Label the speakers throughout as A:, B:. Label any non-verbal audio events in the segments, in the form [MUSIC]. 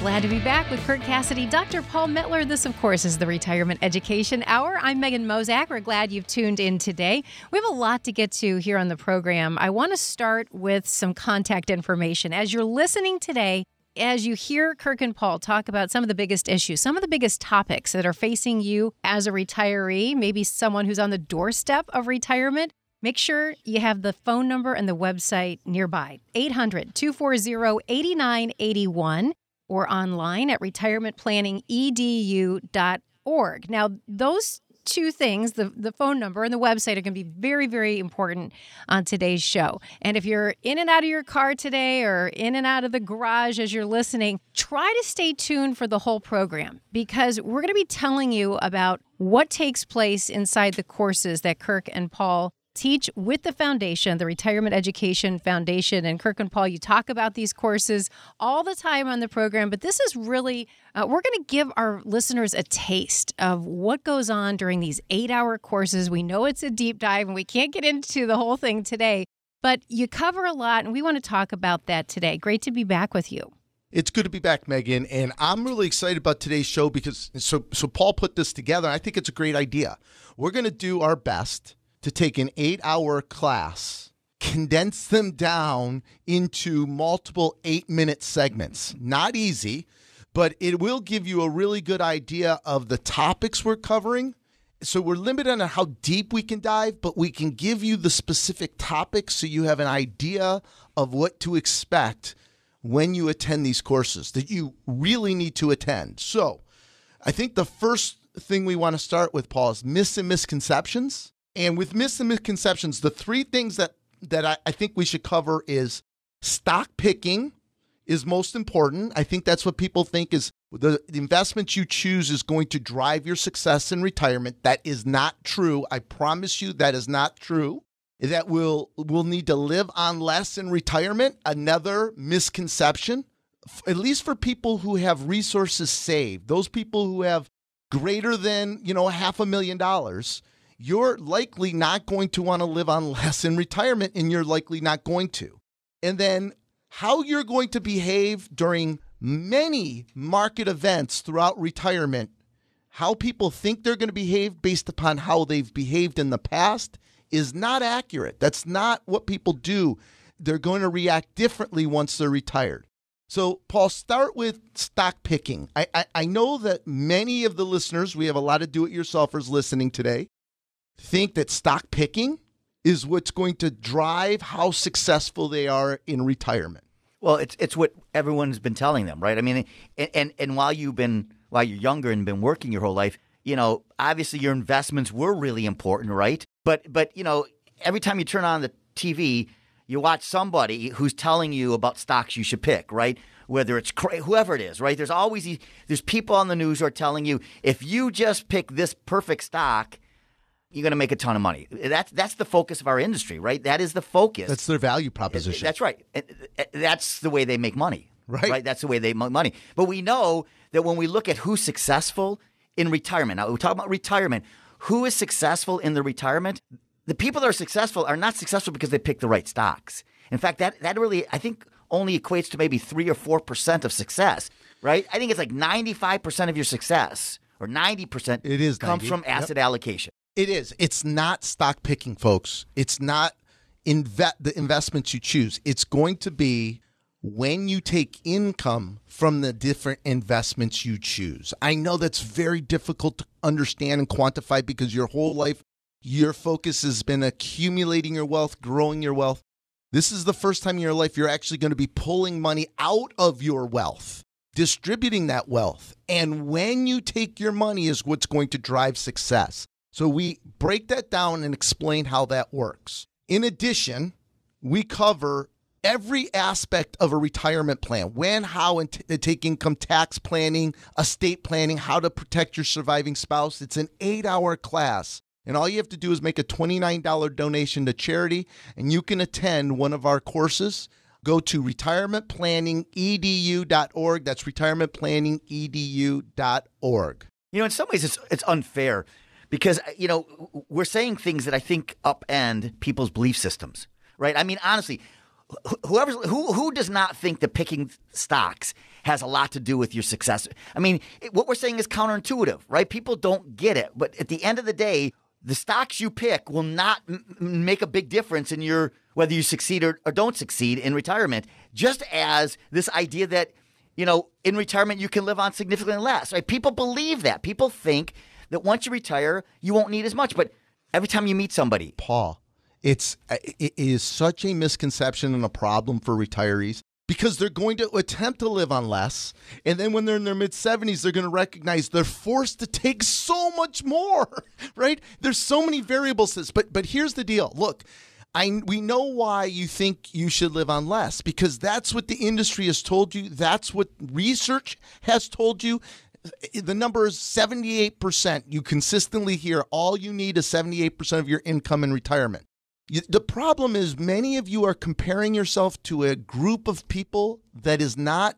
A: Glad to be back with Kirk Cassidy, Dr. Paul Mettler. This, of course, is the Retirement Education Hour. I'm Megan Mozak. We're glad you've tuned in today. We have a lot to get to here on the program. I want to start with some contact information. As you're listening today, as you hear Kirk and Paul talk about some of the biggest issues, some of the biggest topics that are facing you as a retiree, maybe someone who's on the doorstep of retirement, make sure you have the phone number and the website nearby 800 240 8981 or online at retirementplanningedu.org. Now, those two things, the, the phone number and the website, are going to be very, very important on today's show. And if you're in and out of your car today or in and out of the garage as you're listening, try to stay tuned for the whole program because we're going to be telling you about what takes place inside the courses that Kirk and Paul teach with the foundation, the Retirement Education Foundation. And Kirk and Paul, you talk about these courses all the time on the program, but this is really, uh, we're going to give our listeners a taste of what goes on during these eight hour courses. We know it's a deep dive and we can't get into the whole thing today, but you cover a lot and we want to talk about that today. Great to be back with you.
B: It's good to be back, Megan, and I'm really excited about today's show because so so Paul put this together. I think it's a great idea. We're going to do our best to take an eight hour class, condense them down into multiple eight minute segments. Not easy, but it will give you a really good idea of the topics we're covering. So we're limited on how deep we can dive, but we can give you the specific topics so you have an idea of what to expect when you attend these courses that you really need to attend. So I think the first thing we want to start with, Paul, is myths and misconceptions. And with myths and misconceptions, the three things that that I, I think we should cover is stock picking is most important. I think that's what people think is the investment you choose is going to drive your success in retirement. That is not true. I promise you that is not true. That we'll we'll need to live on less in retirement. Another misconception, at least for people who have resources saved, those people who have greater than, you know, half a million dollars, you're likely not going to want to live on less in retirement and you're likely not going to. And then how you're going to behave during many market events throughout retirement, how people think they're going to behave based upon how they've behaved in the past is not accurate. That's not what people do. They're going to react differently once they're retired. So, Paul, start with stock picking. I, I, I know that many of the listeners, we have a lot of do it yourselfers listening today, think that stock picking is what's going to drive how successful they are in retirement.
C: Well, it's it's what everyone's been telling them, right? I mean, and, and and while you've been while you're younger and been working your whole life, you know, obviously your investments were really important, right? But but you know, every time you turn on the TV, you watch somebody who's telling you about stocks you should pick, right? Whether it's whoever it is, right? There's always these, there's people on the news who are telling you if you just pick this perfect stock, you're going to make a ton of money. That's that's the focus of our industry, right? That is the focus.
B: That's their value proposition.
C: That's right. Uh, that's the way they make money.
B: Right.
C: Right. That's the way they make money. But we know that when we look at who's successful in retirement, now we talk about retirement. Who is successful in the retirement? The people that are successful are not successful because they pick the right stocks. In fact, that that really I think only equates to maybe three or four percent of success. Right. I think it's like ninety five percent of your success or ninety percent.
B: It is
C: comes
B: 90.
C: from asset allocation.
B: It is. It's not stock picking, folks. It's not inve- the investments you choose. It's going to be when you take income from the different investments you choose. I know that's very difficult to understand and quantify because your whole life, your focus has been accumulating your wealth, growing your wealth. This is the first time in your life you're actually going to be pulling money out of your wealth, distributing that wealth. And when you take your money is what's going to drive success. So we break that down and explain how that works. In addition, we cover every aspect of a retirement plan when, how, and t- take income tax planning, estate planning, how to protect your surviving spouse. It's an eight hour class. And all you have to do is make a $29 donation to charity, and you can attend one of our courses. Go to retirementplanningedu.org. That's retirementplanningedu.org.
C: You know, in some ways, it's it's unfair because uh, you know we're saying things that I think upend people's belief systems, right? I mean, honestly, whoever who who does not think that picking stocks has a lot to do with your success. I mean, what we're saying is counterintuitive, right? People don't get it. But at the end of the day, the stocks you pick will not m- make a big difference in your whether you succeed or, or don't succeed in retirement. Just as this idea that you know in retirement you can live on significantly less, right? People believe that. People think that once you retire you won't need as much, but every time you meet somebody,
B: Paul, it's uh, it is such a misconception and a problem for retirees because they're going to attempt to live on less. And then when they're in their mid 70s, they're going to recognize they're forced to take so much more, [LAUGHS] right? There's so many variables this. But, but here's the deal look, I, we know why you think you should live on less because that's what the industry has told you. That's what research has told you. The number is 78%. You consistently hear all you need is 78% of your income in retirement. The problem is, many of you are comparing yourself to a group of people that is not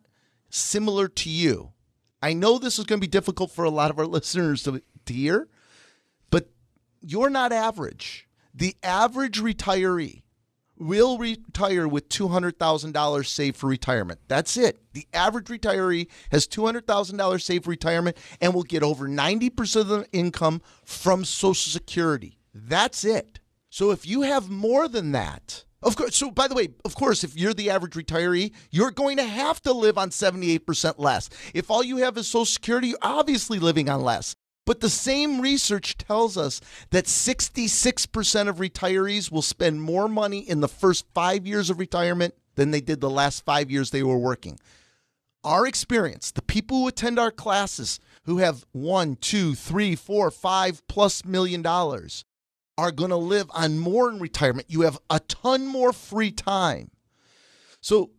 B: similar to you. I know this is going to be difficult for a lot of our [LAUGHS] listeners to, to hear, but you're not average. The average retiree will retire with $200,000 saved for retirement. That's it. The average retiree has $200,000 saved for retirement and will get over 90% of the income from Social Security. That's it. So if you have more than that, of course, so by the way, of course, if you're the average retiree, you're going to have to live on 78% less. If all you have is Social Security, you're obviously living on less. But the same research tells us that 66% of retirees will spend more money in the first five years of retirement than they did the last five years they were working. Our experience, the people who attend our classes who have one, two, three, four, five plus million dollars, are going to live on more in retirement. You have a ton more free time. So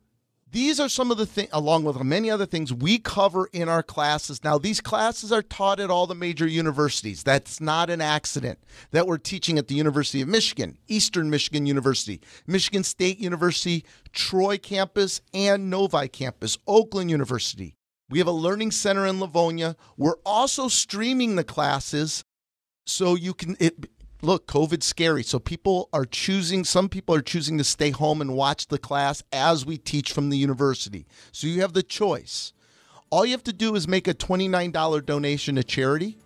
B: these are some of the things, along with many other things we cover in our classes. Now, these classes are taught at all the major universities. That's not an accident that we're teaching at the University of Michigan, Eastern Michigan University, Michigan State University, Troy campus, and Novi campus, Oakland University. We have a learning center in Livonia. We're also streaming the classes so you can it look, COVID's scary. So people are choosing, some people are choosing to stay home and watch the class as we teach from the university. So you have the choice. All you have to do is make a $29 donation to charity.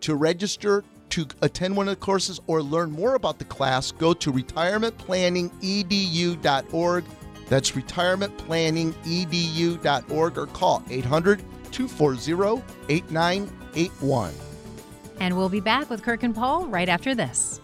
B: To register to attend one of the courses or learn more about the class, go to retirementplanningedu.org. That's retirementplanningedu.org or call 800 240 8981.
A: And we'll be back with Kirk and Paul right after this.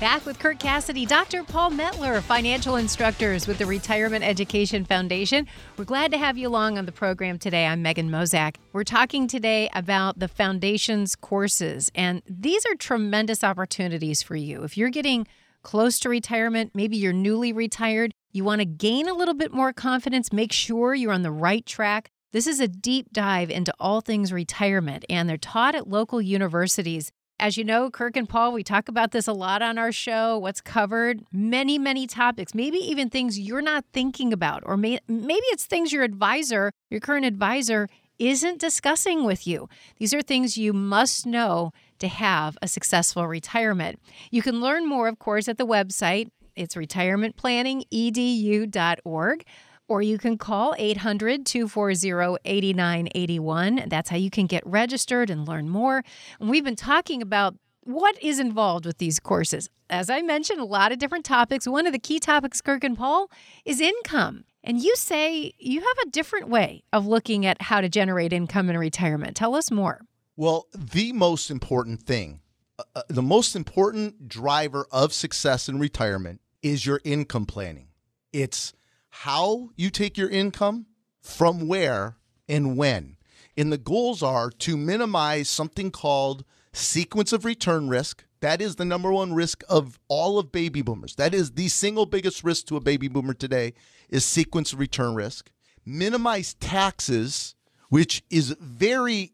A: Back with Kirk Cassidy, Dr. Paul Metler, financial instructors with the Retirement Education Foundation. We're glad to have you along on the program today. I'm Megan Mozak. We're talking today about the foundation's courses, and these are tremendous opportunities for you. If you're getting close to retirement, maybe you're newly retired, you want to gain a little bit more confidence, make sure you're on the right track. This is a deep dive into all things retirement, and they're taught at local universities. As you know, Kirk and Paul, we talk about this a lot on our show. What's covered? Many, many topics, maybe even things you're not thinking about, or may, maybe it's things your advisor, your current advisor, isn't discussing with you. These are things you must know to have a successful retirement. You can learn more, of course, at the website. It's retirementplanningedu.org or you can call 800 240 8981. That's how you can get registered and learn more. And we've been talking about what is involved with these courses. As I mentioned, a lot of different topics. One of the key topics, Kirk and Paul, is income. And you say you have a different way of looking at how to generate income in retirement. Tell us more.
B: Well, the most important thing, uh, uh the most important driver of success in retirement is your income planning. It's how you take your income, from where, and when. And the goals are to minimize something called sequence of return risk. That is the number one risk of all of baby boomers. That is the single biggest risk to a baby boomer today is sequence of return risk. Minimize taxes, which is very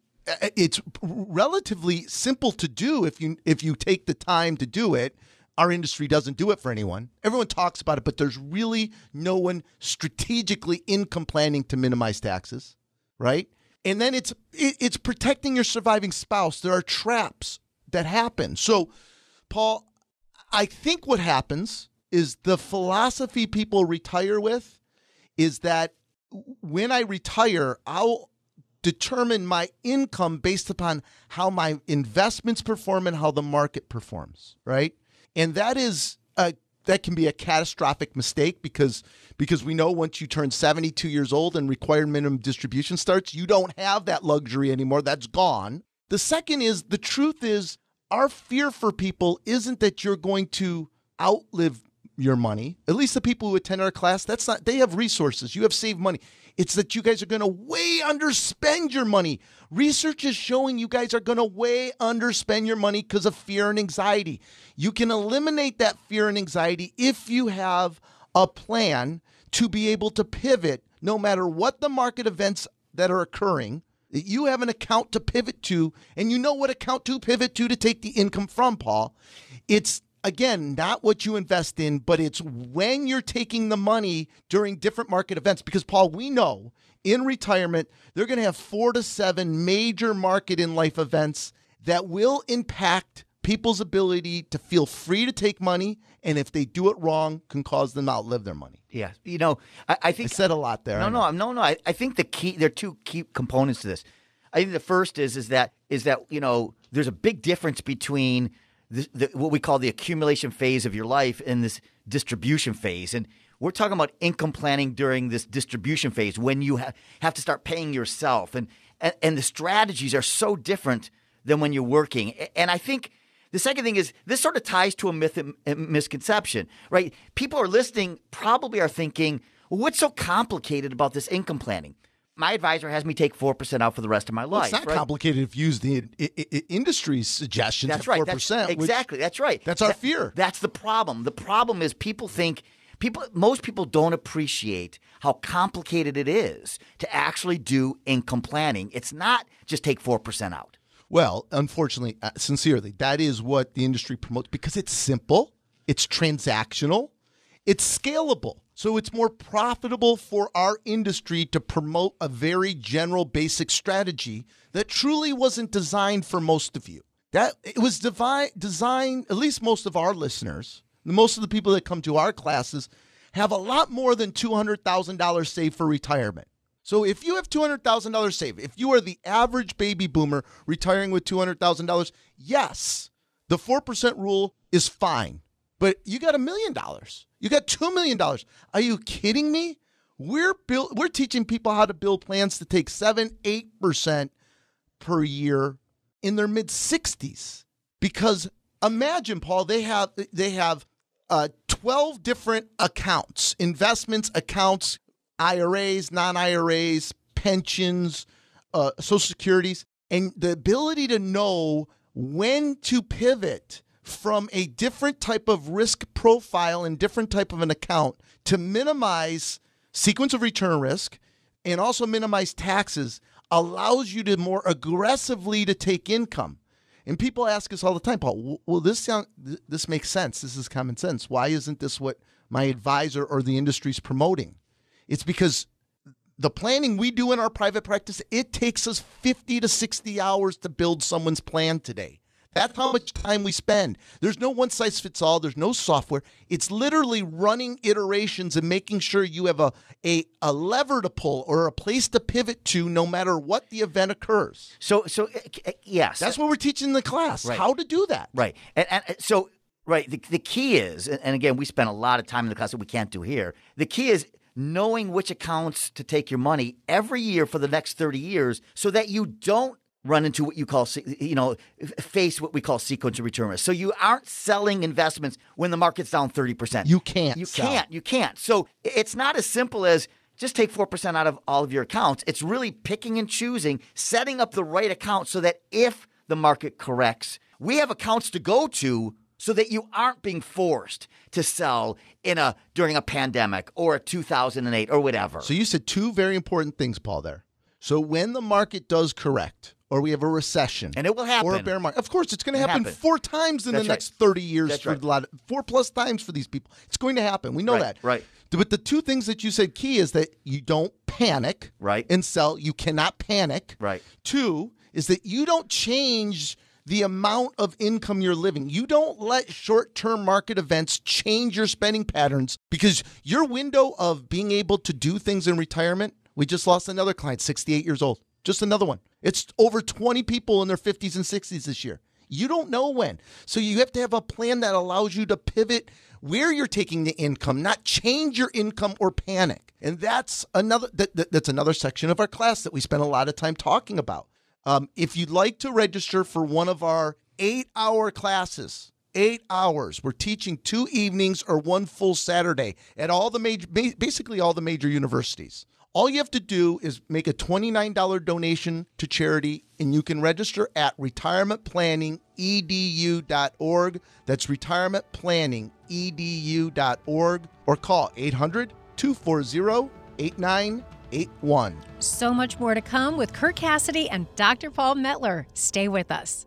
B: it's relatively simple to do if you if you take the time to do it our industry doesn't do it for anyone. Everyone talks about it, but there's really no one strategically income planning to minimize taxes, right? And then it's it's protecting your surviving spouse. There are traps that happen. So, Paul, I think what happens is the philosophy people retire with is that when I retire, I'll determine my income based upon how my investments perform and how the market performs, right? And that is a that can be a catastrophic mistake because because we know once you turn 72 years old and required minimum distribution starts, you don't have that luxury anymore. That's gone. The second is the truth is our fear for people isn't that you're going to outlive your money. At least the people who attend our class, that's not they have resources. You have saved money. It's that you guys are going to way underspend your money. Research is showing you guys are going to way underspend your money because of fear and anxiety. You can eliminate that fear and anxiety if you have a plan to be able to pivot no matter what the market events that are occurring. That you have an account to pivot to, and you know what account to pivot to to take the income from, Paul. It's again, not what you invest in, but it's when you're taking the money during different market events. Because, Paul, we know in retirement, they're going to have four to seven major market in life events that will impact people's ability to feel free to take money. And if they do it wrong, can cause them to outlive their money.
C: Yeah. You know, I, I think.
B: I said a lot there.
C: No, no, no, no. I, I think the key, there are two key components to this. I think the first is is that is that you know there's a big difference between the, the, what we call the accumulation phase of your life and this distribution phase. And we're talking about income planning during this distribution phase when you ha- have to start paying yourself. And, and, and the strategies are so different than when you're working. And I think the second thing is this sort of ties to a myth and misconception, right? People are listening, probably are thinking, well, what's so complicated about this income planning? My advisor has me take 4% out for the rest of my life.
B: Well, it's not
C: right?
B: complicated if you use the I- I- industry's suggestions
C: That's
B: at
C: right.
B: 4%.
C: That's,
B: which-
C: exactly. That's right.
B: That's our
C: That-
B: fear.
C: That's the problem. The problem is people think people most people don't appreciate how complicated it is to actually do income planning. It's not just take 4% out.
B: Well, unfortunately, uh, sincerely, that is what the industry promotes because it's simple, it's transactional, it's scalable. So it's more profitable for our industry to promote a very general basic strategy that truly wasn't designed for most of you. That it was devi- designed, at least most of our listeners, most of the people that come to our classes have a lot more than $200,000 saved for retirement. So if you have $200,000 saved, if you are the average baby boomer retiring with $200,000, yes, the 4% rule is fine. But you got a million dollars. You got 2 million dollars. Are you kidding me? We're build, we're teaching people how to build plans to take 7, 8% per year in their mid 60s. Because imagine Paul, they have they have uh, 12 different accounts, investments accounts, IRAs, non IRAs, pensions, uh, social securities, and the ability to know when to pivot from a different type of risk profile and different type of an account to minimize sequence of return risk and also minimize taxes allows you to more aggressively to take income. And people ask us all the time, Paul, well, this sound this makes sense. This is common sense. Why isn't this what my advisor or the industry's promoting? It's because the planning we do in our private practice, it takes us 50 to 60 hours to build someone's plan today. That's how much time we spend. There's no one size fits all. There's no software. It's literally running iterations and making sure you have a, a, a lever to pull or a place to pivot to no matter what the event occurs.
C: So, so uh, uh, yes,
B: That's what we're teaching in the class,
C: Right.
B: how to do that.
C: Right. And, and and so, right, the, the key is, and and again, we spend a lot of time in the class that we can't do here. The key is knowing which accounts to take your money every year for the next 30 years so that you don't run into what you call, you know, face what we call sequence of return risk. So you aren't selling investments when the market's down 30%.
B: You can't
C: You
B: sell.
C: can't. You can't. So it's not as simple as just take 4% out of all of your accounts. It's really picking and choosing, setting up the right account so that if the market corrects, we have accounts to go to so that you aren't being forced to sell in a during a pandemic or a 2008 or whatever.
B: So you said two very important things, Paul, there. So when the market does correct, or we have a recession,
C: And it will happen.
B: or a bear market, of course, it's going to happen,
C: happen.
B: four times in
C: That's
B: the
C: right.
B: next thirty years
C: That's
B: for
C: right.
B: a lot, of, four plus times for these people. It's going to happen. We know
C: Right,
B: that,
C: right.
B: But the two things that you said key is that you don't panic,
C: Right.
B: and sell. You cannot panic,
C: Right.
B: Two is that you don't change the amount of income you're living. You don't let short term market events change your spending patterns because your window of being able to do things in retirement, we just lost another client, 68 years old. Just another one. It's over 20 people in their 50s and 60s this year. You don't know when. So you have to have a plan that allows you to pivot where you're taking the income, not change your income or panic. And that's another that, that, that's another section of our class that we spend a lot of time talking about. Um, if you'd like to register for one of our eight-hour classes, eight hours. We're teaching two evenings or one full Saturday at all the major, basically all the major universities. All you have to do is make a $29 donation to charity, and you can register at retirementplanningedu.org. That's retirementplanningedu.org, or call 800 240 8981.
A: So much more to come with Kirk Cassidy and Dr. Paul Metler. Stay with us.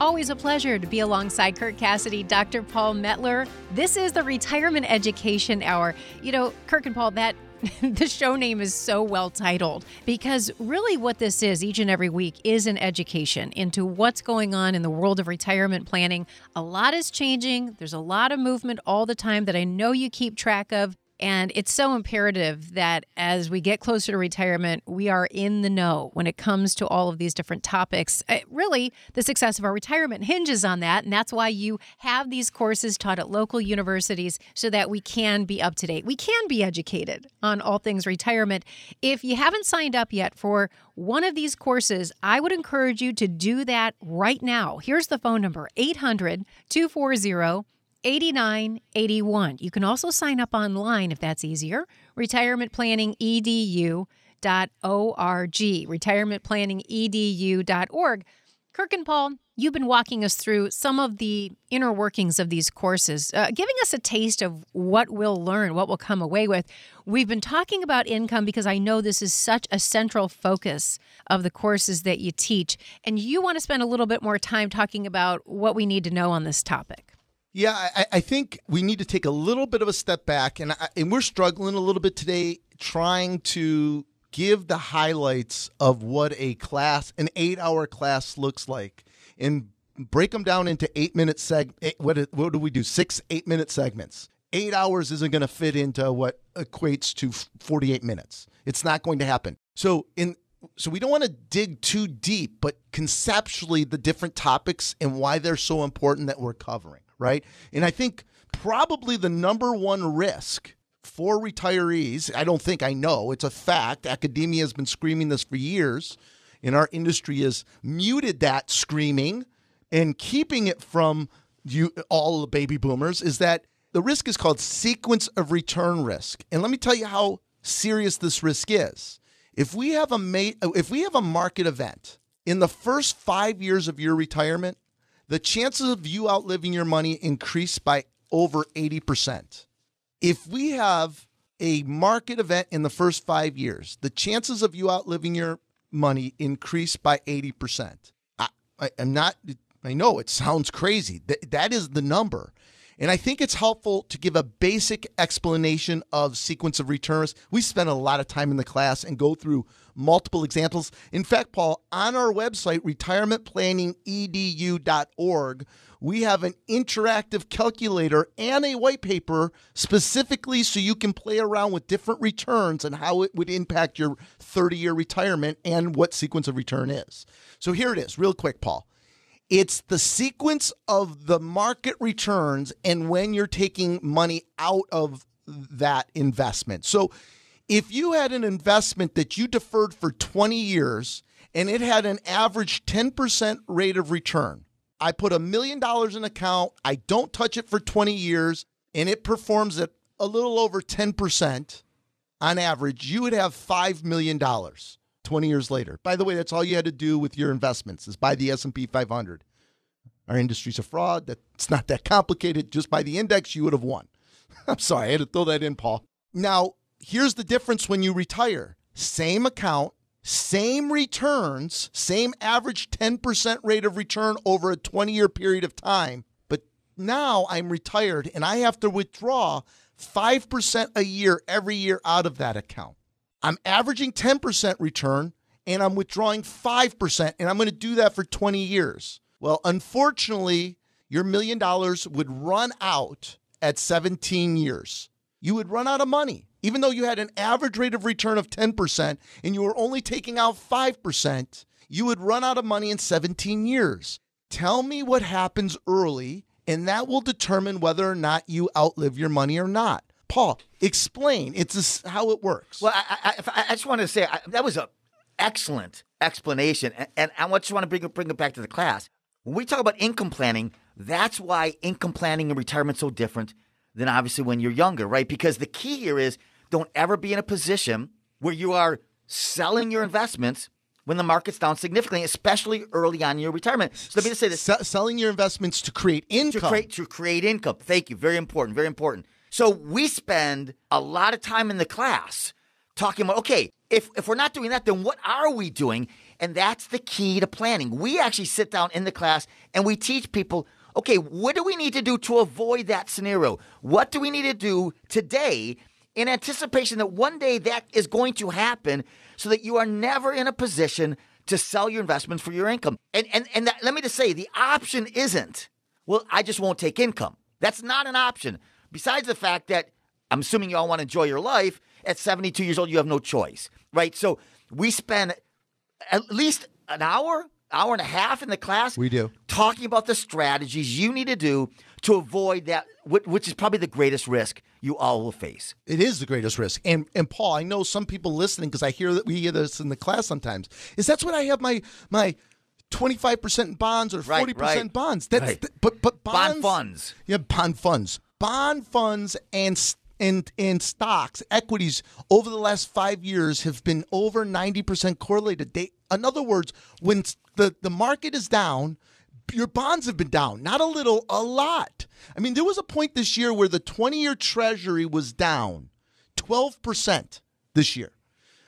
A: Always a pleasure to be alongside Kirk Cassidy, Dr. Paul Metler. This is the Retirement Education Hour. You know, Kirk and Paul, that [LAUGHS] the show name is so well titled because really what this is each and every week is an education into what's going on in the world of retirement planning. A lot is changing. There's a lot of movement all the time that I know you keep track of. And it's so imperative that as we get closer to retirement, we are in the know when it comes to all of these different topics. It, uh, really, the success of our retirement hinges on that. And that's why you have these courses taught at local universities so that we can be up to date. We can be educated on all things retirement. If you haven't signed up yet for one of these courses, I would encourage you to do that right now. Here's the phone number 800 240 8981. You can also sign up online if that's easier. Retirementplanningedu.org. Retirementplanningedu.org. Kirk and Paul, you've been walking us through some of the inner workings of these courses, uh, giving us a taste of what we'll learn, what we'll come away with. We've been talking about income because I know this is such a central focus of the courses that you teach. And you want to spend a little bit more time talking about what we need to know on this topic.
B: Yeah, I, I, think we need to take a little bit of a step back, and I, and we're struggling a little bit today trying to give the highlights of what a class, an eight-hour class, looks like, and break them down into eight-minute seg. Eight, what what do we do? Six eight-minute segments. Eight hours isn't going to fit into what equates to forty-eight minutes. It's not going to happen. So in so we don't want to dig too deep, but conceptually the different topics and why they're so important that we're covering right? And I think probably the number one risk for retirees, I don't think I know, it's a fact. Academia has been screaming this for years, and our industry has muted that screaming and keeping it from you all the baby boomers is that the risk is called sequence of return risk. And let me tell you how serious this risk is. If we have a ma- if we have a market event in the first 5 years of your retirement, the chances of you outliving your money increase by over 80%. If we have a market event in the first five years, the chances of you outliving your money increase by 80%. I, I am not, I know it sounds crazy. That, that is the number. And I think it's helpful to give a basic explanation of sequence of returns. We spend a lot of time in the class and go through multiple examples. In fact, Paul, on our website, retirementplanningedu.org, we have an interactive calculator and a white paper specifically so you can play around with different returns and how it would impact your 30 year retirement and what sequence of return is. So here it is, real quick, Paul. It's the sequence of the market returns and when you're taking money out of that investment. So if you had an investment that you deferred for 20 years and it had an average 10% rate of return, I put a million dollars in account, I don't touch it for 20 years, and it performs at a little over 10% on average, you would have $5 million 20 years later. By the way, that's all you had to do with your investments is buy the S&P 500. Our industry's a fraud. That's not that complicated. Just buy the index, you would have won. [LAUGHS] I'm sorry, I had to throw that in, Paul. Now, here's the difference when you retire. Same account, same returns, same average 10% rate of return over a 20 year period of time. But now I'm retired and I have to withdraw 5% a year every year out of that account. I'm averaging 10% return and I'm withdrawing 5%, and I'm going to do that for 20 years. Well, unfortunately, your million dollars would run out at 17 years. You would run out of money. Even though you had an average rate of return of 10% and you were only taking out 5%, you would run out of money in 17 years. Tell me what happens early, and that will determine whether or not you outlive your money or not. Paul, explain. It's how it works.
C: Well, I, I, I just wanted to say I, that was an excellent explanation, and, and I just want to bring bring it back to the class. When we talk about income planning, that's why income planning and retirement so different than obviously when you're younger, right? Because the key here is don't ever be in a position where you are selling your investments when the market's down significantly, especially early on in your retirement. So let me just say this:
B: S- selling your investments to create income.
C: To create to create income. Thank you. Very important. Very important. So we spend a lot of time in the class talking about okay, if if we're not doing that, then what are we doing? And that's the key to planning. We actually sit down in the class and we teach people okay, what do we need to do to avoid that scenario? What do we need to do today in anticipation that one day that is going to happen so that you are never in a position to sell your investments for your income? And, and, and that, let me just say the option isn't, well, I just won't take income. That's not an option. Besides the fact that I'm assuming you all want to enjoy your life, at 72 years old, you have no choice, right? So we spend at least an hour, hour and a half in the class.
B: We do.
C: Talking about the strategies you need to do to avoid that, which is probably the greatest risk you all will face.
B: It is the greatest risk. And and Paul, I know some people listening because I hear that we hear this in the class sometimes. Is that's when I have my my 25% bonds or 40%
C: right, right.
B: bonds. That's
C: right.
B: th- but but bonds,
C: bond funds.
B: Yeah, bond funds. Bond funds and and and stocks, equities over the last 5 years have been over 90% correlated. They in other words, when the the market is down, your bonds have been down, not a little, a lot. I mean, there was a point this year where the 20 year treasury was down 12% this year.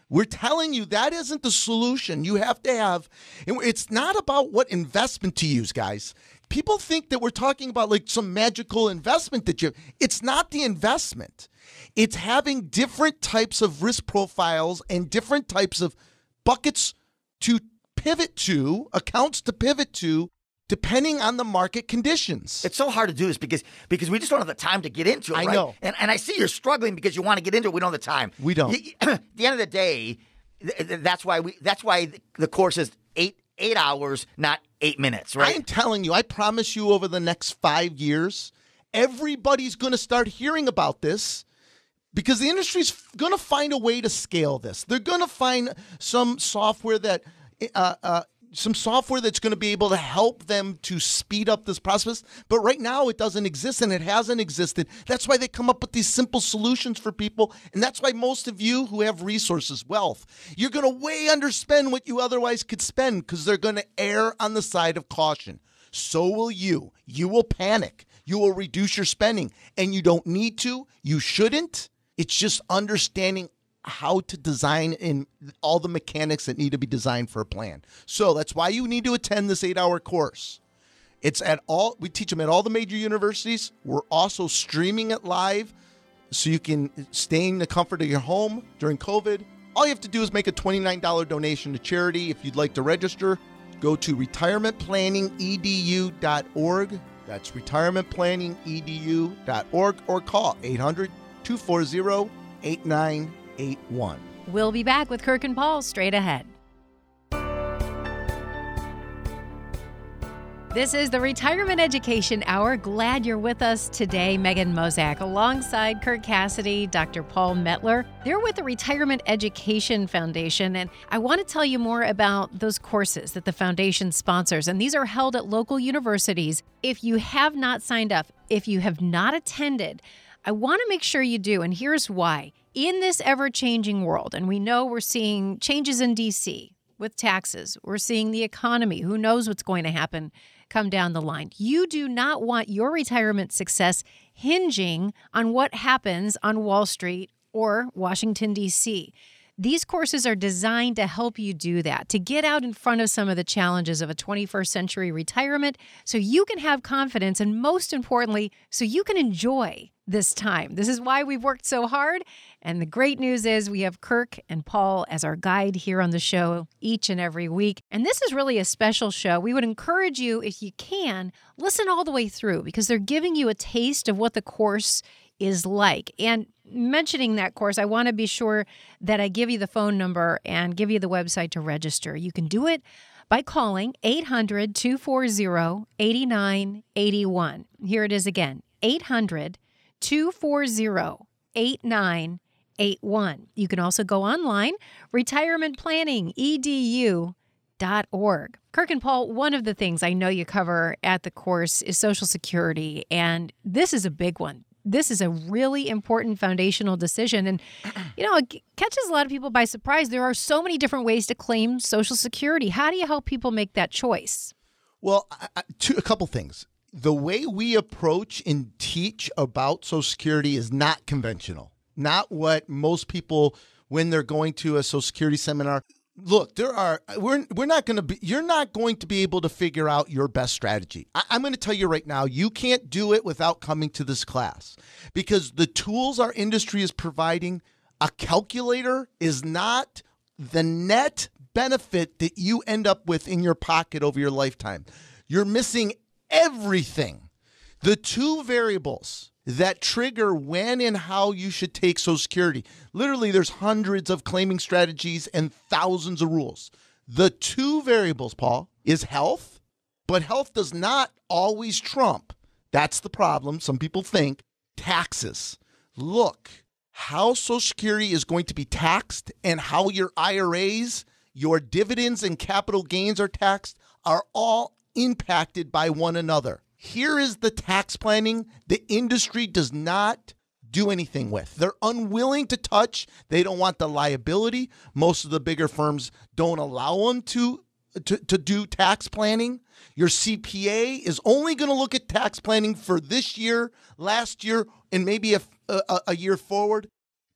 B: We're telling you that isn't the solution. You have to have, it's not about what investment to use, guys. People think that we're talking about like some magical investment that you, it's not the investment. It's having different types of risk profiles and different types of buckets to pivot to, accounts to pivot to depending on the market conditions.
C: It's so hard to do this because because we just don't have the time to get into it.
B: I
C: right?
B: know,
C: and and I see you're struggling because you want to get into it. We don't have the time.
B: We don't. [CLEARS THROAT]
C: At the end of the day, that's why we. That's why the course is eight eight hours, not eight minutes. Right?
B: I am telling you. I promise you, over the next five years, everybody's going to start hearing about this. Because the industry's going to find a way to scale this. They're going to find some software that uh, uh, some software that's going to be able to help them to speed up this process. But right now, it doesn't exist and it hasn't existed. That's why they come up with these simple solutions for people. And that's why most of you who have resources, wealth, you're going to way underspend what you otherwise could spend because they're going to err on the side of caution. So will you. You will panic. You will reduce your spending. And you don't need to. You shouldn't. It's just understanding how to design in all the mechanics that need to be designed for a plan. So that's why you need to attend this eight hour course. It's at all, we teach them at all the major universities. We're also streaming it live so you can stay in the comfort of your home during COVID. All you have to do is make a $29 donation to charity. If you'd like to register, go to retirementplanningedu.org. That's retirementplanningedu.org or call 800 240 89 881.
A: We'll be back with Kirk and Paul straight ahead. This is the Retirement Education Hour. Glad you're with us today. Megan Mozak alongside Kirk Cassidy, Dr. Paul Metler. They're with the Retirement Education Foundation, and I want to tell you more about those courses that the foundation sponsors. And these are held at local universities. If you have not signed up, if you have not attended, I want to make sure you do, and here's why in this ever changing world, and we know we're seeing changes in DC with taxes, we're seeing the economy, who knows what's going to happen come down the line. You do not want your retirement success hinging on what happens on Wall Street or Washington, D.C. These courses are designed to help you do that, to get out in front of some of the challenges of a 21st century retirement so you can have confidence and, most importantly, so you can enjoy this time. This is why we've worked so hard. And the great news is we have Kirk and Paul as our guide here on the show each and every week. And this is really a special show. We would encourage you, if you can, listen all the way through because they're giving you a taste of what the course is like. And mentioning that course, I want to be sure that I give you the phone number and give you the website to register. You can do it by calling 800 240 8981. Here it is again 800 240 8981. You can also go online, retirementplanningedu.org. Kirk and Paul, one of the things I know you cover at the course is Social Security, and this is a big one. This is a really important foundational decision. And, you know, it catches a lot of people by surprise. There are so many different ways to claim Social Security. How do you help people make that choice?
B: Well, I, two, a couple things. The way we approach and teach about Social Security is not conventional, not what most people, when they're going to a Social Security seminar, look there are we're we're not going to be you're not going to be able to figure out your best strategy. I, i'm going to tell you right now you can't do it without coming to this class because the tools our industry is providing a calculator is not the net benefit that you end up with in your pocket over your lifetime. You're missing everything. The two variables that trigger when and how you should take Social Security. Literally, there's hundreds of claiming strategies and thousands of rules. The two variables, Paul, is health, but health does not always trump. That's the problem. Some people think taxes. Look, how Social Security is going to be taxed and how your IRAs, your dividends, and capital gains are taxed are all impacted by one another. Here is the tax planning the industry does not do anything with. They're unwilling to touch. They don't want the liability. Most of the bigger firms don't allow them to to, to do tax planning. Your CPA is only going to look at tax planning for this year, last year, and maybe a, a, a year forward.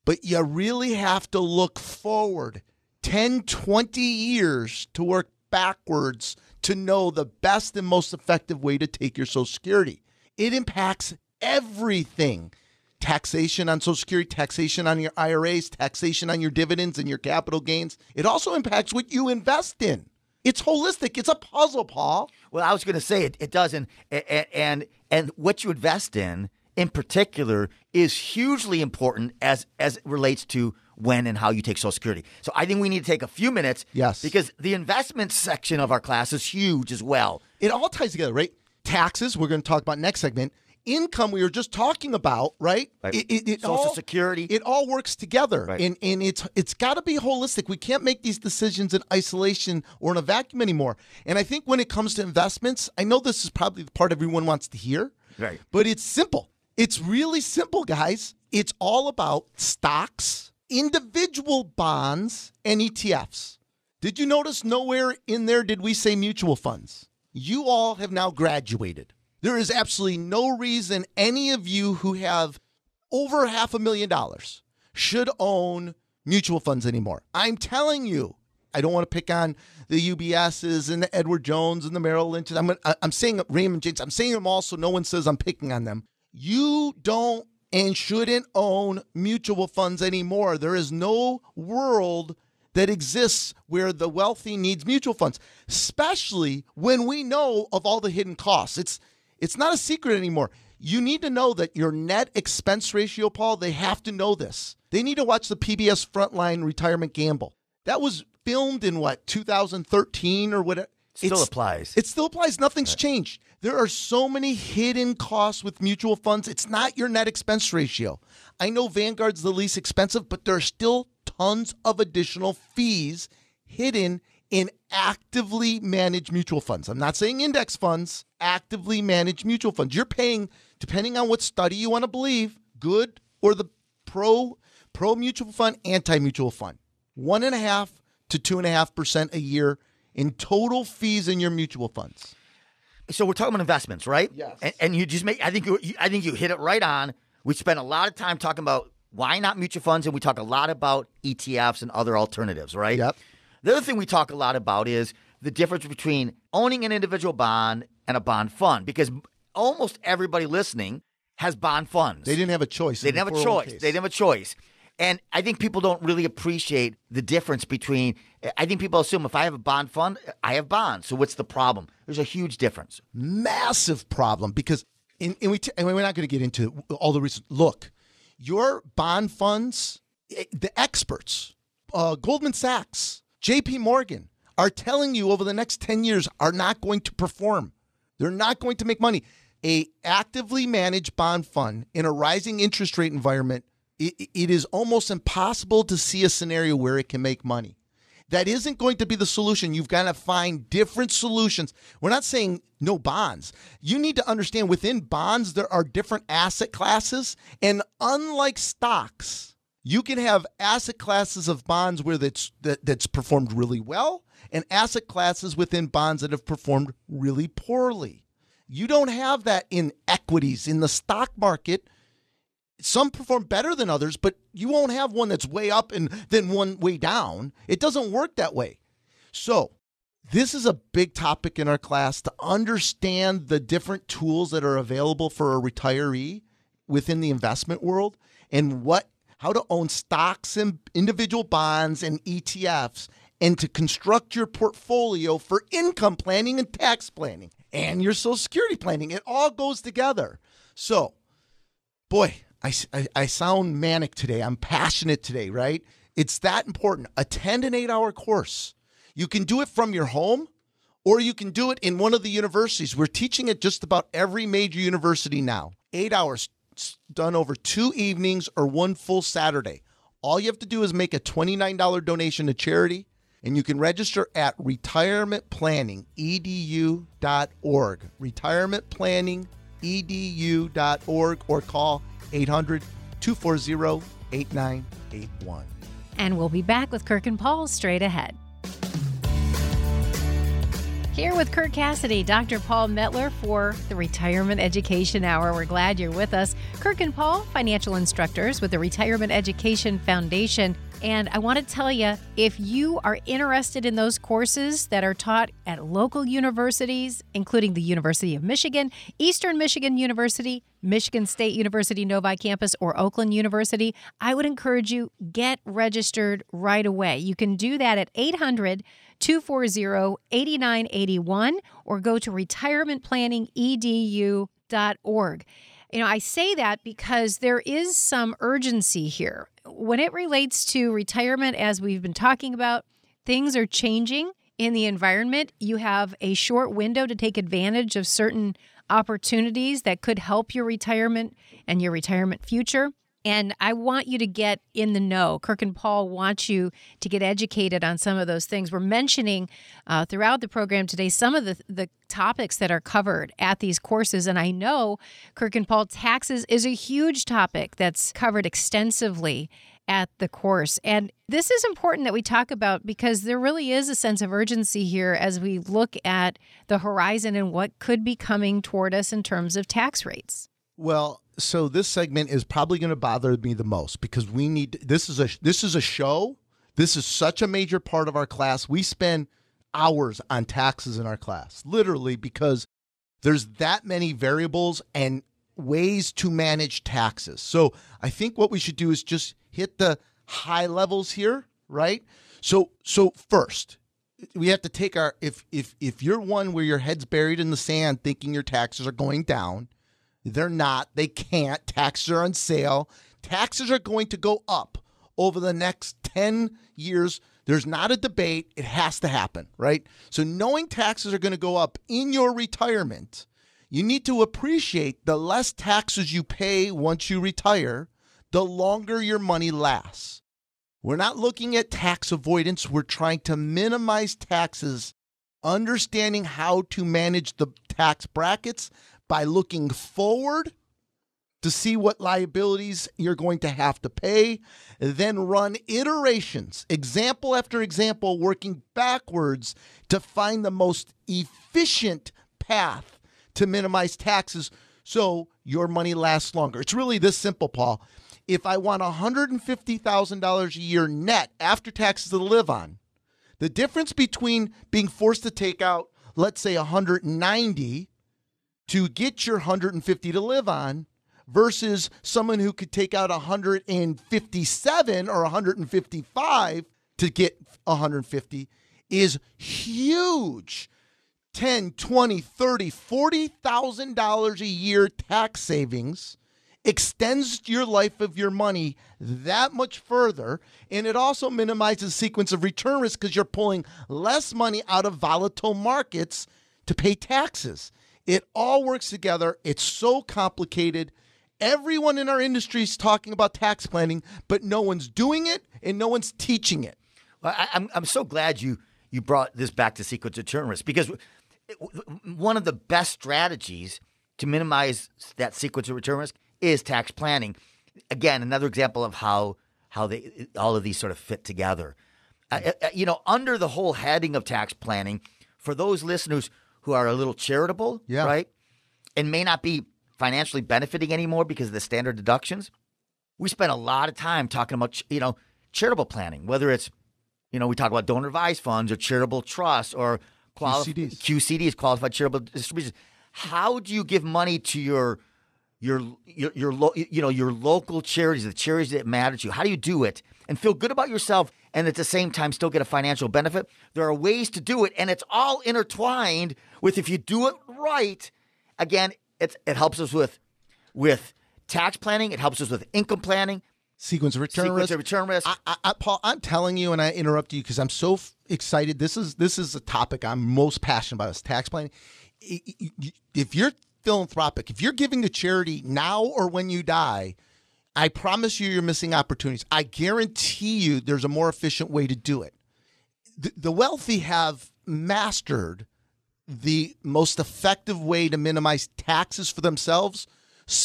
B: But you really have to look forward 10, 20 years to work backwards to know the best and most effective way to take your Social Security. It impacts everything taxation on Social Security, taxation on your IRAs, taxation on your dividends and your capital gains. It also impacts what you invest in. It's holistic. It's a puzzle, Paul.
C: Well, I was going to say it, it does, and, and and what you invest in, in particular, is hugely important as as it relates to when and how you take Social Security. So I think we need to take a few minutes.
B: Yes.
C: Because the investment section of our class is huge as well.
B: It all ties together, right? Taxes, we're going to talk about next segment. Income, we were just talking about, right?
C: Right.
B: It, it, it
C: Social
B: all,
C: Security.
B: It all works together,
C: Right.
B: and and it's it's got to be holistic. We can't make these decisions in isolation or in a vacuum anymore. And I think when it comes to investments, I know this is probably the part everyone wants to hear,
C: Right.
B: But it's simple. It's really simple, guys. It's all about stocks, individual bonds, and ETFs. Did you notice nowhere in there did we say mutual funds? You all have now graduated. There is absolutely no reason any of you who have over half a million dollars should own mutual funds anymore. I'm telling you, I don't want to pick on the UBSs and the Edward Jones and the Merrill Lynch. I'm, I'm saying Raymond James. I'm saying them all so no one says I'm picking on them. You don't and shouldn't own mutual funds anymore. There is no world that exists where the wealthy needs mutual funds, especially when we know of all the hidden costs. It's it's not a secret anymore. You need to know that your net expense ratio, Paul, they have to know this. They need to watch the PBS Frontline Retirement Gamble. That was filmed in what, 2013 or whatever?
C: It still applies.
B: It still applies. Nothing's changed. There are so many hidden costs with mutual funds. It's not your net expense ratio. I know Vanguard's the least expensive, but there are still tons of additional fees hidden in actively managed mutual funds. I'm not saying index funds, actively managed mutual funds. You're paying, depending on what study you want to believe, good or the pro pro mutual fund, anti mutual fund. One and a half to two and a half percent a year in total fees in your mutual funds.
C: so we're talking about investments, right?
B: Yes.
C: And, and you just make. I think you. I think you hit it right on. We spent a lot of time talking about why not mutual funds, and we talk a lot about ETFs and other alternatives, right?
B: Yep.
C: The other thing we talk a lot about is the difference between owning an individual bond and a bond fund, because almost everybody listening has bond funds.
B: They didn't have a choice. Oh they
C: didn't have a choice.
B: 401ks.
C: They didn't have a choice. And I think people don't really appreciate the difference between. I think people assume if I have a bond fund, I have bonds. So what's the problem? There's a huge difference.
B: massive problem because in, and we t- and we're not going to get into all the reasons. Look, your bond funds, eh, the experts, uh, Goldman Sachs, J.P. Morgan, are telling you over the next ten years are not going to perform. They're not going to make money. A actively managed bond fund in a rising interest rate environment, it, it is almost impossible to see a scenario where it can make money. That isn't going to be the solution. You've got to find different solutions. We're not saying no bonds. You need to understand within bonds, there are different asset classes. And unlike stocks, you can have asset classes of bonds where that's, that, that's performed really well and asset classes within bonds that have performed really poorly. You don't have that in equities, in the stock market some perform better than others, but you won't have one that's way up and then one way down. It doesn't work that way. So, this is a big topic in our class to understand the different tools that are available for a retiree within the investment world and what how to own stocks and individual bonds and ETFs and to construct your portfolio for income planning and tax planning and your social security planning. It all goes together. So, boy, I, I, sound manic today. I'm passionate today, right? It's that important. Attend an eight hour course. You can do it from your home or you can do it in one of the universities. We're teaching at just about every major university now. Eight hours done over two evenings or one full Saturday. All you have to do is make a $29 donation to charity, and you can register at retirementplanningedu.org. Retirementplanningedu.org or call 800 240 8981.
A: And we'll be back with Kirk and Paul straight ahead. Here with Kirk Cassidy, Dr. Paul Metler for the Retirement Education Hour. We're glad you're with us. Kirk and Paul, financial instructors with the Retirement Education Foundation. And I want to tell you if you are interested in those courses that are taught at local universities, including the University of Michigan, Eastern Michigan University, Michigan State University Novi Campus, or Oakland University, I would encourage you get registered right away. You can do that at 800 240 8981 or go to retirementplanningedu.org. You know, I say that because there is some urgency here. When it relates to retirement, as we've been talking about, things are changing in the environment. You have a short window to take advantage of certain opportunities that could help your retirement and your retirement future. And I want you to get in the know. Kirk and Paul want you to get educated on some of those things. We're mentioning uh, throughout the program today some of the, the topics that are covered at these courses. And I know, Kirk and Paul, taxes is a huge topic that's covered extensively at the course. And this is important that we talk about because there really is a sense of urgency here as we look at the horizon and what could be coming toward us in terms of tax rates.
B: Well, so this segment is probably going to bother me the most because we need this is a this is a show. This is such a major part of our class. We spend hours on taxes in our class, literally because there's that many variables and ways to manage taxes. So, I think what we should do is just hit the high levels here, right? So, so first, we have to take our if if if you're one where your head's buried in the sand thinking your taxes are going down, they're not. They can't. Taxes are on sale. Taxes are going to go up over the next 10 years. There's not a debate. It has to happen, right? So, knowing taxes are going to go up in your retirement, you need to appreciate the less taxes you pay once you retire, the longer your money lasts. We're not looking at tax avoidance. We're trying to minimize taxes, understanding how to manage the tax brackets by looking forward to see what liabilities you're going to have to pay, then run iterations, example after example, working backwards to find the most efficient path to minimize taxes so your money lasts longer. It's really this simple, Paul. If I want $150,000 a year net after taxes to live on, the difference between being forced to take out, let's say 190 to get your 150 to live on versus someone who could take out 157 or 155 to get 150 is huge. 10, 20, 30, 40,000 dollars a year tax savings extends your life of your money that much further and it also minimizes sequence of return risk because you're pulling less money out of volatile markets to pay taxes. It all works together. It's so complicated. Everyone in our industry is talking about tax planning, but no one's doing it and no one's teaching it.
C: Well, I, I'm I'm so glad you you brought this back to sequence of return risk because one of the best strategies to minimize that sequence of return risk is tax planning. Again, another example of how how they all of these sort of fit together. Uh, you know, under the whole heading of tax planning, for those listeners who are a little charitable,
B: Yeah.
C: right, and may not be financially benefiting anymore because of the standard deductions, we spend a lot of time talking about you know charitable planning, whether it's you know we talk about donor advised funds or charitable trusts or quali-
B: QCDs.
C: QCDs, qualified charitable distributions. How do you give money to your your your your lo- you know your local charities, the charities that matter to you? How do you do it and feel good about yourself and at the same time still get a financial benefit? There are ways to do it, and it's all intertwined with if you do it right. Again, it's it helps us with with tax planning. It helps us with income planning.
B: Sequence of return
C: Sequence
B: risk.
C: of return risk.
B: I, I, I, Paul, I'm telling you, and I interrupt you because I'm so f- excited. This is this is a topic I'm most passionate about. Is tax planning. If you're philanthropic, if you're giving to charity now or when you die, I promise you, you're missing opportunities. I guarantee you, there's a more efficient way to do it. The, the wealthy have mastered the most effective way to minimize taxes for themselves,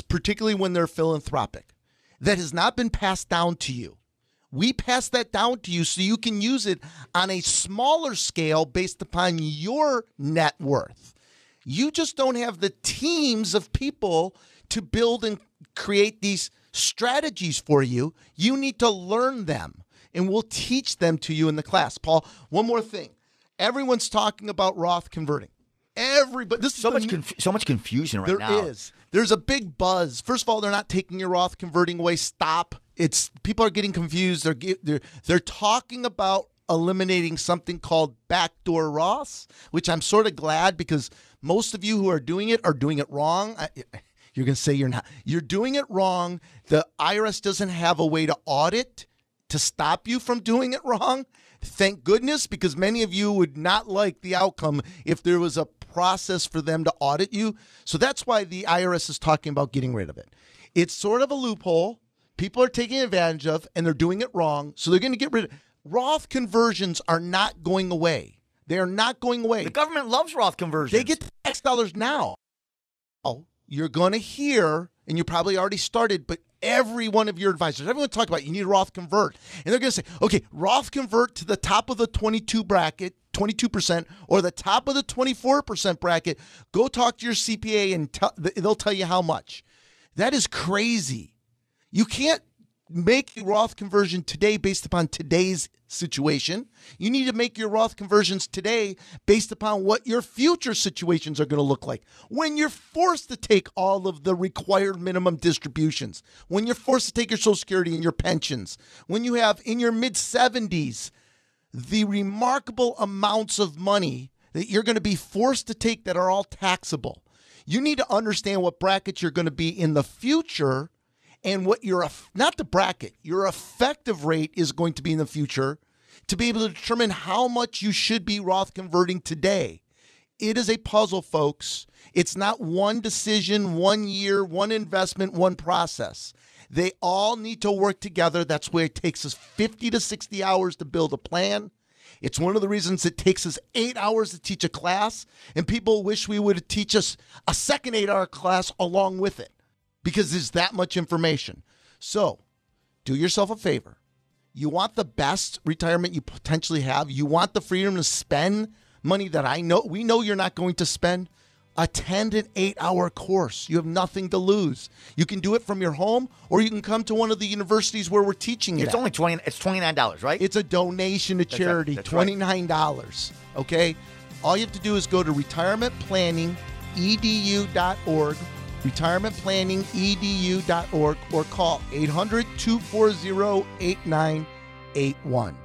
B: particularly when they're philanthropic. That has not been passed down to you. We pass that down to you so you can use it on a smaller scale based upon your net worth. You just don't have the teams of people to build and create these strategies for you. You need to learn them, and we'll teach them to you in the class. Paul, one more thing. Everyone's talking about Roth converting. Everybody, this is
C: so
B: the
C: much conf- so much confusion right
B: there
C: now.
B: is. There's a big buzz. First of all, they're not taking your Roth converting away. Stop. It's people are getting confused. They're they're they're talking about eliminating something called backdoor Roths, which I'm sort of glad because most of you who are doing it are doing it wrong. I, you're going to say you're not. You're doing it wrong. The IRS doesn't have a way to audit to stop you from doing it wrong. Thank goodness, because many of you would not like the outcome if there was a process for them to audit you. So that's why the IRS is talking about getting rid of it. It's sort of a loophole. People are taking advantage of, and they're doing it wrong. So they're going to get rid of Roth conversions are not going away. They are not going away.
C: The government loves Roth conversions.
B: They get tax dollars now. Oh, you're going to hear, and you probably already started, but every one of your advisors, everyone talk about you need Roth convert. And they're going to say, okay, Roth convert to the top of the 22 bracket, 22%, or the top of the 24% bracket. Go talk to your CPA and they'll tell you how much. That is crazy. You can't make a Roth conversion today based upon today's situation. You need to make your Roth conversions today based upon what your future situations are going to look like. When you're forced to take all of the required minimum distributions, when you're forced to take your Social Security and your pensions, when you have in your mid 70s the remarkable amounts of money that you're going to be forced to take that are all taxable. You need to understand what brackets you're going to be in the future and what your not the bracket, your effective rate is going to be in the future to be able to determine how much you should be Roth converting today. It is a puzzle, folks. It's not one decision, one year, one investment, one process. They all need to work together. That's where it takes us 50 to 60 hours to build a plan. It's one of the reasons it takes us eight hours to teach a class, and people wish we would teach us a second eight hour class along with it because there's that much information. So, do yourself a favor. You want the best retirement you potentially have. You want the freedom to spend money that I know we know you're not going to spend. Attend an eight hour course. You have nothing to lose. You can do it from your home or you can come to one of the universities where we're teaching it.
C: It's
B: at.
C: only twenty. It's twenty nine dollars, right?
B: It's a donation to
C: right.
B: charity,
C: That's right.
B: $29. Okay? All you have to do is go to retirementplanningedu.org retirementplanningedu.org or call 800 240 8981.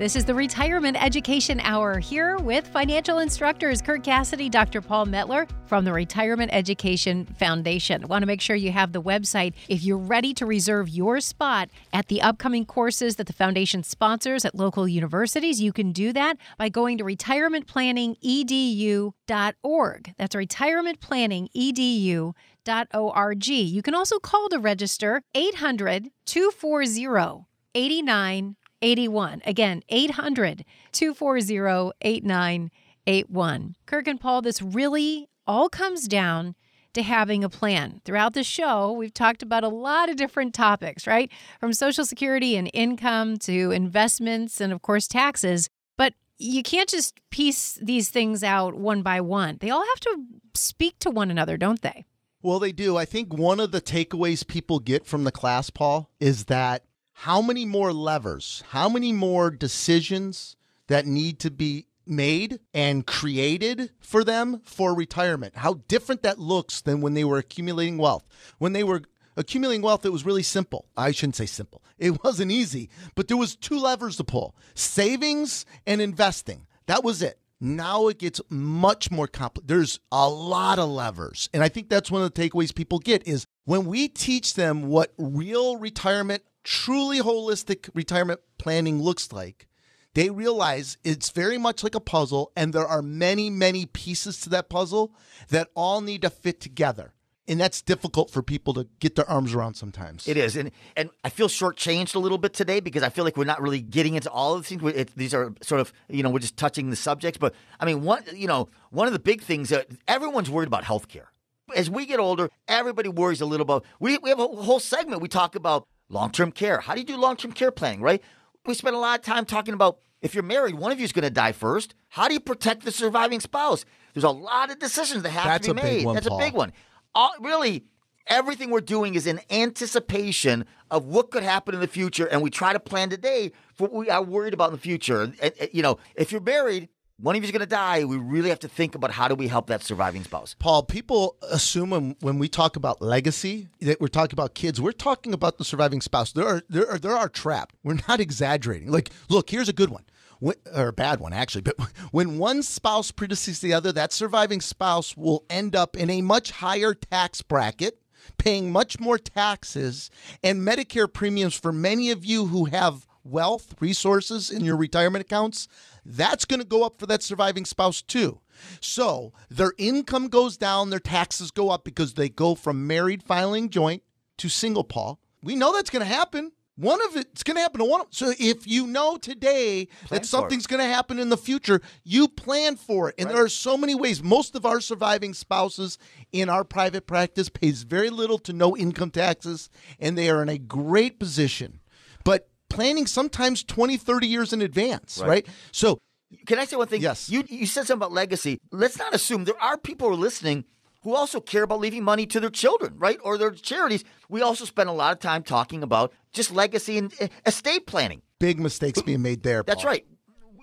A: This is the Retirement Education Hour here with financial instructors Kirk Cassidy, Dr. Paul Metler from the Retirement Education Foundation. Want to make sure you have the website if you're ready to reserve your spot at the upcoming courses that the foundation sponsors at local universities. You can do that by going to retirementplanningedu.org. That's retirementplanningedu.org. You can also call to register 800 240 89 81. Again, 800 240 8981. Kirk and Paul, this really all comes down to having a plan. Throughout the show, we've talked about a lot of different topics, right? From Social Security and income to investments and, of course, taxes. But you can't just piece these things out one by one. They all have to speak to one another, don't they?
B: Well, they do. I think one of the takeaways people get from the class, Paul, is that how many more levers, how many more decisions that need to be made and created for them for retirement. How different that looks than when they were accumulating wealth. When they were accumulating wealth, it was really simple. I shouldn't say simple. [LAUGHS] It wasn't easy, but there was two levers to pull: savings and investing. That was it. Now it gets much more complicated. There's a lot of levers. And I think that's one of the takeaways people get is when we teach them what real retirement, truly holistic retirement planning looks like, they realize it's very much like a puzzle and there are many, many pieces to that puzzle that all need to fit together. And that's difficult for people to get their arms around sometimes.
C: It is, and and I feel shortchanged a little bit today because I feel like we're not really getting into all of the things. It, these are sort of you know we're just touching the subjects, but I mean one you know one of the big things that everyone's worried about healthcare. As we get older, everybody worries a little about. We we have a whole segment we talk about long term care. How do you do long term care planning? Right? We spend a lot of time talking about if you're married, one of you is going to die first. How do you protect the surviving spouse? There's a lot of decisions that have
B: That's
C: to be made.
B: one,
C: That's
B: Paul.
C: a big one. All, really, everything we're doing is in anticipation of what could happen in the future, and we try to plan today for what we are worried about in the future. And, and, you know, if you're married, one of you's going to die. We really have to think about how do we help that surviving spouse.
B: Paul, people assume when, when we talk about legacy that we're talking about kids. We're talking about the surviving spouse. There are there are there are trapped. We're not exaggerating. Like, look, here's a good one. When, or a bad one actually, but [LAUGHS] when one spouse predeceases the other, that surviving spouse will end up in a much higher tax bracket, paying much more taxes and Medicare premiums for many of you who have wealth, resources in your retirement accounts. That's going to go up for that surviving spouse too. So their income goes down, their taxes go up because they go from married filing joint to single Paul. We know that's going to happen. One of it's going to happen to one. So if you know today
C: Plan
B: that something's going to happen in the future, you plan for it. And there are so many ways. Most of our surviving spouses in our private practice pays very little to no income taxes, and they are in a great position. But planning sometimes 20, 30 years in advance, right? So
C: Can I say one thing?
B: Yes.
C: You you said something about legacy. Let's not assume there are people who are listening who also care about leaving money to their children, right? Or their charities. We also spend a lot of time talking about just legacy and uh, estate planning.
B: big mistakes being made there.
C: That's
B: Paul.
C: right.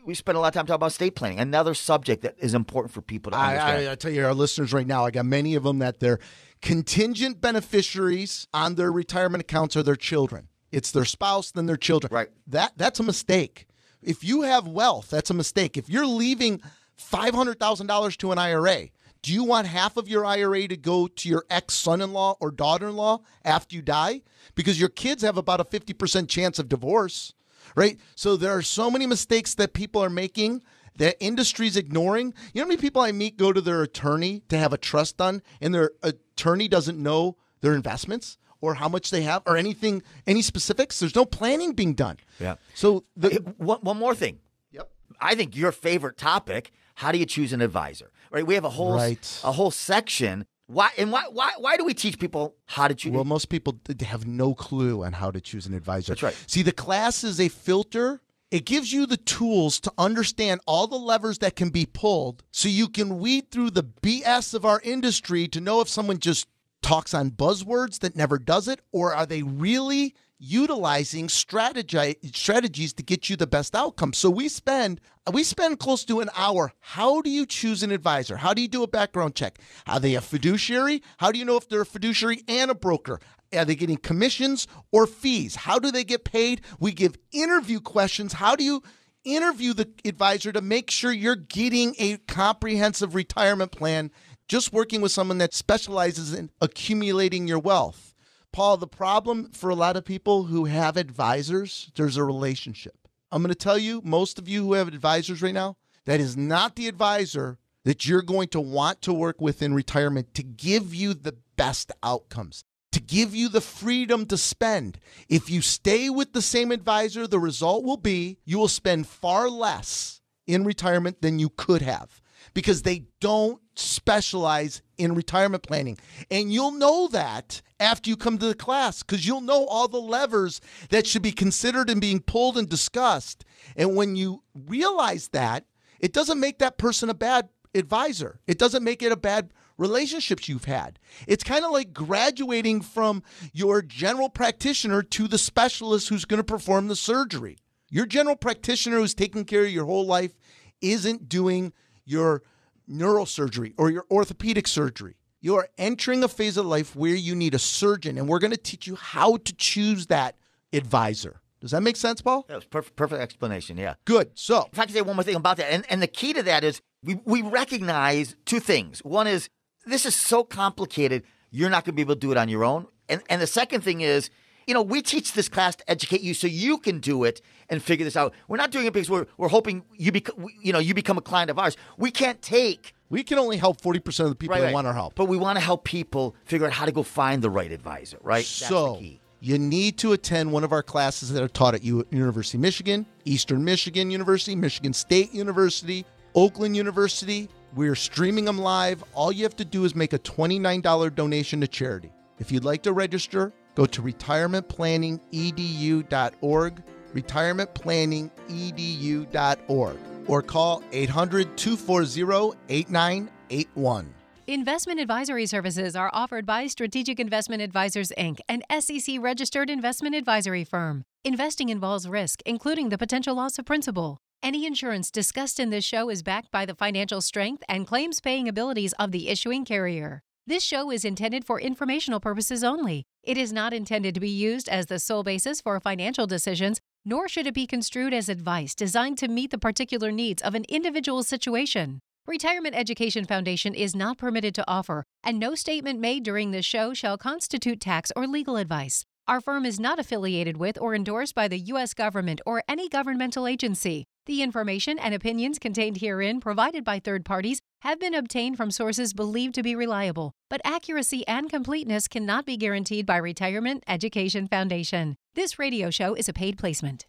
C: We spend a lot of time talking about estate planning, another subject that is important for people to
B: I,
C: understand.
B: I, I tell you, our listeners right now, I got many of them that they're contingent beneficiaries on their retirement accounts are their children. It's their spouse, then their children.
C: Right.
B: That that's a mistake. If you have wealth, that's a mistake. If you're leaving five hundred thousand dollars to an IRA, do you want half of your IRA to go to your ex son-in-law or daughter-in-law after you die? Because your kids have about a fifty percent chance of divorce, right? So there are so many mistakes that people are making that industry's ignoring. You know how many people I meet go to their attorney to have a trust done, and their attorney doesn't know their investments or how much they have or anything, any specifics. There's no planning being done.
C: Yeah.
B: So the
C: Hey, one, one more thing.
B: yep.
C: I think your favorite topic: how do you choose an advisor? Right? We have a whole
B: Right.
C: a whole section. Why and why why why do we teach people how to choose?
B: Well, most people have no clue on how to choose an advisor.
C: That's right.
B: See, the class is a filter. It gives you the tools to understand all the levers that can be pulled so you can weed through the BS of our industry to know if someone just talks on buzzwords that never does it or are they really utilizing strategy, strategies to get you the best outcome. So we spend we spend close to an hour. How do you choose an advisor? How do you do a background check? Are they a fiduciary? How do you know if they're a fiduciary and a broker? Are they getting commissions or fees? How do they get paid? We give interview questions. How do you interview the advisor to make sure you're getting a comprehensive retirement plan just working with someone that specializes in accumulating your wealth. Paul, the problem for a lot of people who have advisors, there's a relationship. I'm going to tell you, most of you who have advisors right now, that is not the advisor that you're going to want to work with in retirement to give you the best outcomes, to give you the freedom to spend. If you stay with the same advisor, the result will be you will spend far less in retirement than you could have because they don't specialize in retirement planning. And you'll know that after you come to the class because you'll know all the levers that should be considered and being pulled and discussed. And when you realize that, it doesn't make that person a bad advisor, it doesn't make it a bad relationships you've had. It's kind of like graduating from your general practitioner to the specialist who's going to perform the surgery. Your general practitioner who's taking care of your whole life isn't doing your neurosurgery or your orthopedic surgery. You are entering a phase of life where you need a surgeon, and we're going to teach you how to choose that advisor. Does that make sense, Paul?
C: That was perfect, perfect explanation. Yeah.
B: Good. So,
C: if I can say one more thing about that, and, and the key to that is we, we recognize two things. One is this is so complicated, you're not going to be able to do it on your own. And, and the second thing is, you know, we teach this class to educate you so you can do it and figure this out. We're not doing it because we're, we're hoping you become, you know, you become a client of ours. We can't take.
B: We can only help 40% of the people
C: right,
B: that
C: right.
B: want our help.
C: But we want to help people figure out how to go find the right advisor, right?
B: So, you need to attend one of our classes that are taught at U- University of Michigan, Eastern Michigan University, Michigan State University, Oakland University. We're streaming them live. All you have to do is make a $29 donation to charity. If you'd like to register, go to retirementplanningedu.org, retirementplanningedu.org, or call 800 240 8981.
A: Investment advisory services are offered by Strategic Investment Advisors Inc., an SEC registered investment advisory firm. Investing involves risk, including the potential loss of principal. Any insurance discussed in this show is backed by the financial strength and claims paying abilities of the issuing carrier. This show is intended for informational purposes only. It is not intended to be used as the sole basis for financial decisions, nor should it be construed as advice designed to meet the particular needs of an individual's situation. Retirement Education Foundation is not permitted to offer, and no statement made during this show shall constitute tax or legal advice. Our firm is not affiliated with or endorsed by the U.S. government or any governmental agency. The information and opinions contained herein, provided by third parties, have been obtained from sources believed to be reliable, but accuracy and completeness cannot be guaranteed by Retirement Education Foundation. This radio show is a paid placement.